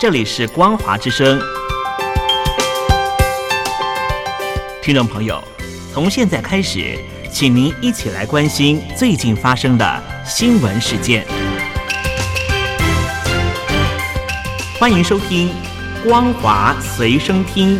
这里是光华之声。听众朋友，从现在开始，请您一起来关心最近发生的新闻事件。欢迎收听《光华随身听》。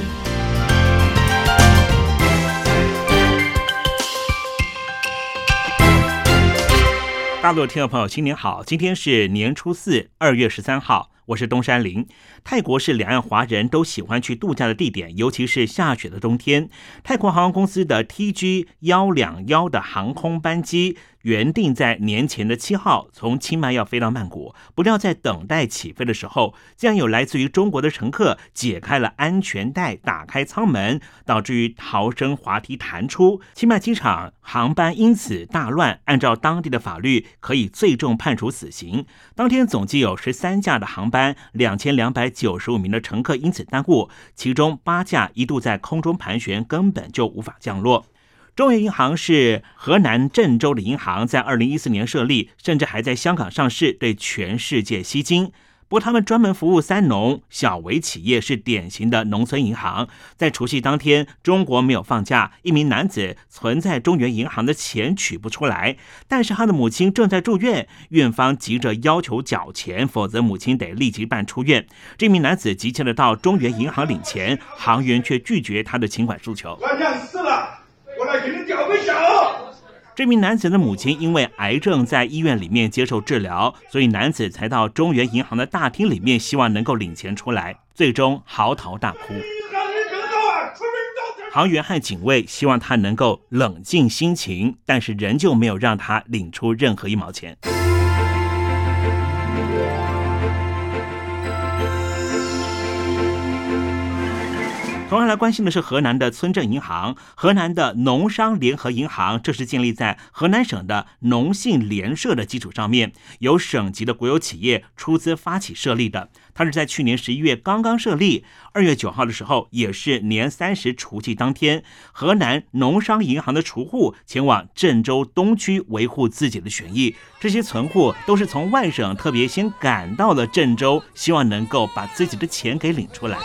大陆的听众朋友，新年好！今天是年初四，二月十三号，我是东山林。泰国是两岸华人都喜欢去度假的地点，尤其是下雪的冬天。泰国航空公司的 TG 幺两幺的航空班机。原定在年前的七号从清迈要飞到曼谷，不料在等待起飞的时候，竟然有来自于中国的乘客解开了安全带，打开舱门，导致于逃生滑梯弹出。清迈机场航班因此大乱，按照当地的法律，可以最重判处死刑。当天总计有十三架的航班，两千两百九十五名的乘客因此耽误，其中八架一度在空中盘旋，根本就无法降落。中原银行是河南郑州的银行，在二零一四年设立，甚至还在香港上市，对全世界吸金。不过，他们专门服务三农小微企业，是典型的农村银行。在除夕当天，中国没有放假，一名男子存在中原银行的钱取不出来，但是他的母亲正在住院，院方急着要求缴钱，否则母亲得立即办出院。这名男子急切的到中原银行领钱，行员却拒绝他的请款诉求。这名男子的母亲因为癌症在医院里面接受治疗，所以男子才到中原银行的大厅里面，希望能够领钱出来，最终嚎啕大哭。行员和警卫希望他能够冷静心情，但是仍旧没有让他领出任何一毛钱。同样来关心的是河南的村镇银行，河南的农商联合银行，这是建立在河南省的农信联社的基础上面，由省级的国有企业出资发起设立的。它是在去年十一月刚刚设立，二月九号的时候，也是年三十除夕当天，河南农商银行的储户前往郑州东区维护自己的权益。这些存户都是从外省特别先赶到了郑州，希望能够把自己的钱给领出来。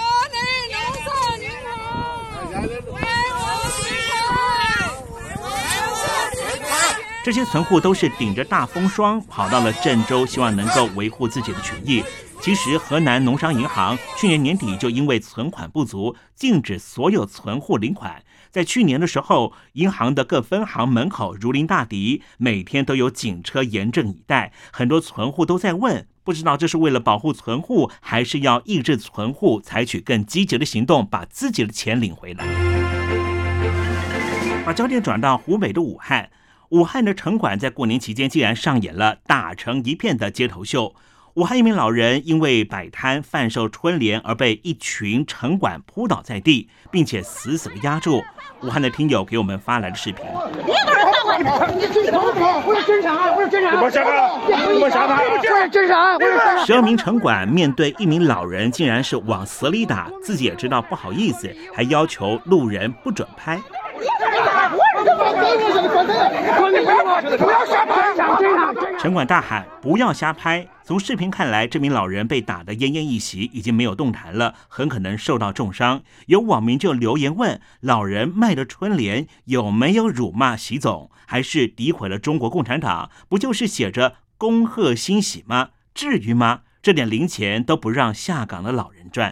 这些存户都是顶着大风霜跑到了郑州，希望能够维护自己的权益。其实，河南农商银行去年年底就因为存款不足，禁止所有存户领款。在去年的时候，银行的各分行门口如临大敌，每天都有警车严阵以待。很多存户都在问，不知道这是为了保护存户，还是要抑制存户采取更积极的行动，把自己的钱领回来。把焦点转到湖北的武汉。武汉的城管在过年期间竟然上演了打成一片的街头秀。武汉一名老人因为摆摊贩售春联而被一群城管扑倒在地，并且死死的压住。武汉的听友给我们发来的视频。一个人打我，你真啥？我是真啥？我是真啥？我下他！我下他！我是真啥？我是真啥？十二名城管面对一名老人，竟然是往死里打，自己也知道不好意思，还要求路人不准拍。城管大喊：“不要瞎拍！”从视频看来，这名老人被打得奄奄一息，已经没有动弹了，很可能受到重伤。有网民就留言问：“老人卖的春联有没有辱骂习总，还是诋毁了中国共产党？不就是写着‘恭贺新喜’吗？至于吗？这点零钱都不让下岗的老人赚。”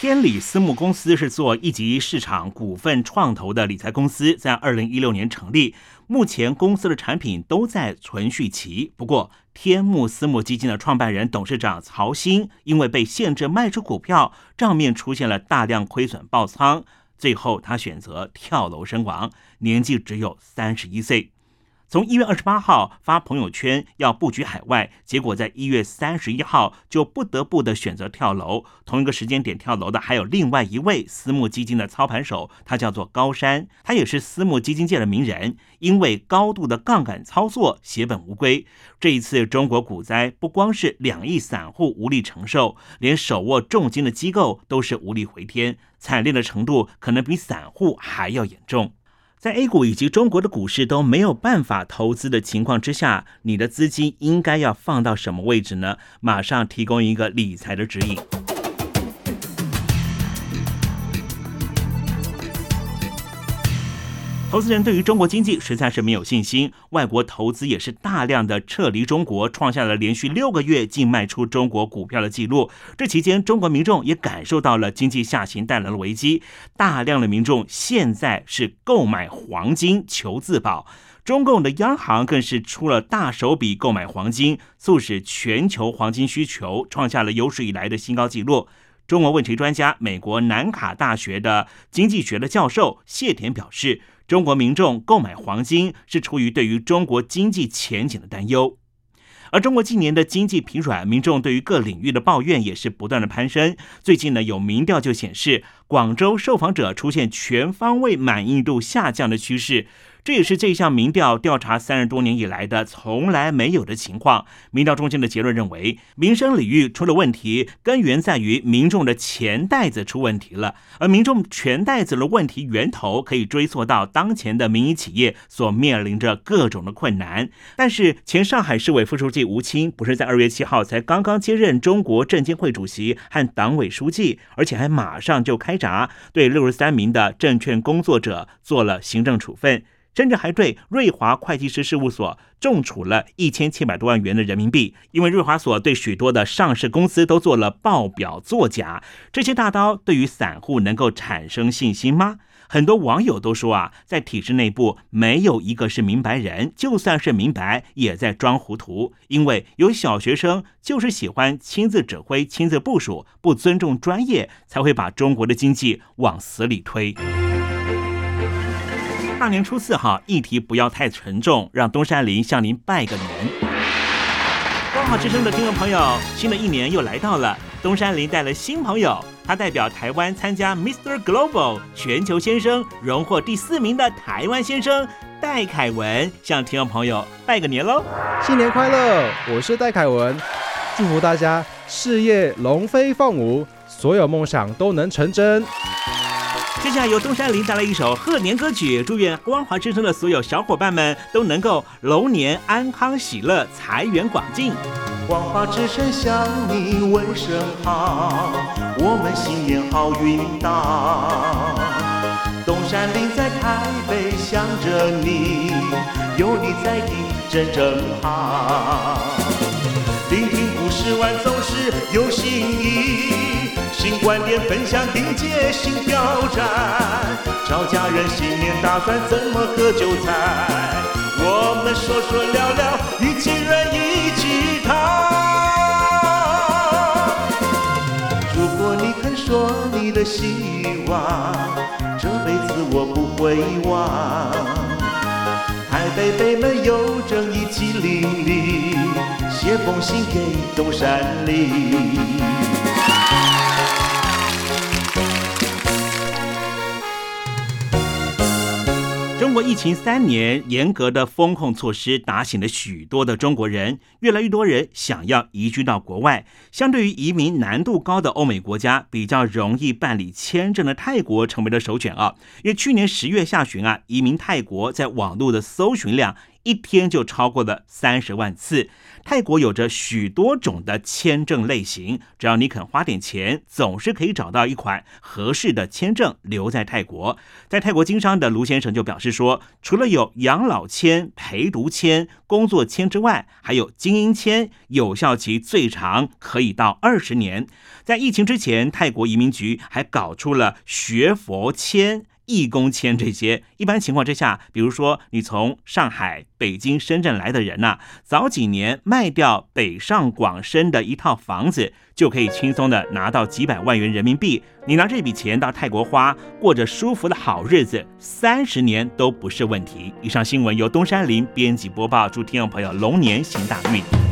天理私募公司是做一级市场股份创投的理财公司，在二零一六年成立。目前公司的产品都在存续期。不过，天目私募基金的创办人、董事长曹鑫因为被限制卖出股票，账面出现了大量亏损爆仓，最后他选择跳楼身亡，年纪只有三十一岁。从一月二十八号发朋友圈要布局海外，结果在一月三十一号就不得不的选择跳楼。同一个时间点跳楼的还有另外一位私募基金的操盘手，他叫做高山，他也是私募基金界的名人。因为高度的杠杆操作，血本无归。这一次中国股灾，不光是两亿散户无力承受，连手握重金的机构都是无力回天，惨烈的程度可能比散户还要严重。在 A 股以及中国的股市都没有办法投资的情况之下，你的资金应该要放到什么位置呢？马上提供一个理财的指引。投资人对于中国经济实在是没有信心，外国投资也是大量的撤离中国，创下了连续六个月净卖出中国股票的记录。这期间，中国民众也感受到了经济下行带来的危机，大量的民众现在是购买黄金求自保。中共的央行更是出了大手笔购买黄金，促使全球黄金需求创下了有史以来的新高纪录。中国问题专家、美国南卡大学的经济学的教授谢田表示。中国民众购买黄金是出于对于中国经济前景的担忧，而中国近年的经济疲软，民众对于各领域的抱怨也是不断的攀升。最近呢，有民调就显示，广州受访者出现全方位满意度下降的趋势。这也是这项民调调查三十多年以来的从来没有的情况。民调中心的结论认为，民生领域出了问题，根源在于民众的钱袋子出问题了。而民众钱袋子的问题源头可以追溯到当前的民营企业所面临着各种的困难。但是，前上海市委副书记吴清不是在二月七号才刚刚接任中国证监会主席和党委书记，而且还马上就开闸，对六十三名的证券工作者做了行政处分。甚至还对瑞华会计师事务所重处了一千七百多万元的人民币，因为瑞华所对许多的上市公司都做了报表作假。这些大刀对于散户能够产生信心吗？很多网友都说啊，在体制内部没有一个是明白人，就算是明白，也在装糊涂。因为有小学生就是喜欢亲自指挥、亲自部署，不尊重专业，才会把中国的经济往死里推。大年初四哈，议题不要太沉重，让东山林向您拜个年。光华之声的听众朋友，新的一年又来到了，东山林带了新朋友，他代表台湾参加 Mr. Global 全球先生，荣获第四名的台湾先生戴凯文，向听众朋友拜个年喽！新年快乐，我是戴凯文，祝福大家事业龙飞凤舞，所有梦想都能成真。接下来由东山林带来一首贺年歌曲，祝愿光华之声的所有小伙伴们都能够龙年安康喜乐，财源广进。光华之声向你问声好，我们新年好运到。东山林在台北想着你，有你在地真正好。聆听故事万总是有新意。新观点分享，迎接新挑战。找家人新年打算怎么喝酒菜？我们说说聊聊，一起人一起谈。如果你肯说你的希望，这辈子我不会忘。台北北门有正一起邻里，写封信给东山里。中国疫情三年，严格的风控措施打醒了许多的中国人，越来越多人想要移居到国外。相对于移民难度高的欧美国家，比较容易办理签证的泰国成为了首选啊！因为去年十月下旬啊，移民泰国在网络的搜寻量。一天就超过了三十万次。泰国有着许多种的签证类型，只要你肯花点钱，总是可以找到一款合适的签证留在泰国。在泰国经商的卢先生就表示说，除了有养老签、陪读签、工作签之外，还有精英签，有效期最长可以到二十年。在疫情之前，泰国移民局还搞出了学佛签。义工签这些，一般情况之下，比如说你从上海、北京、深圳来的人呐，早几年卖掉北上广深的一套房子，就可以轻松的拿到几百万元人民币。你拿这笔钱到泰国花，过着舒服的好日子，三十年都不是问题。以上新闻由东山林编辑播报，祝听众朋友龙年行大运。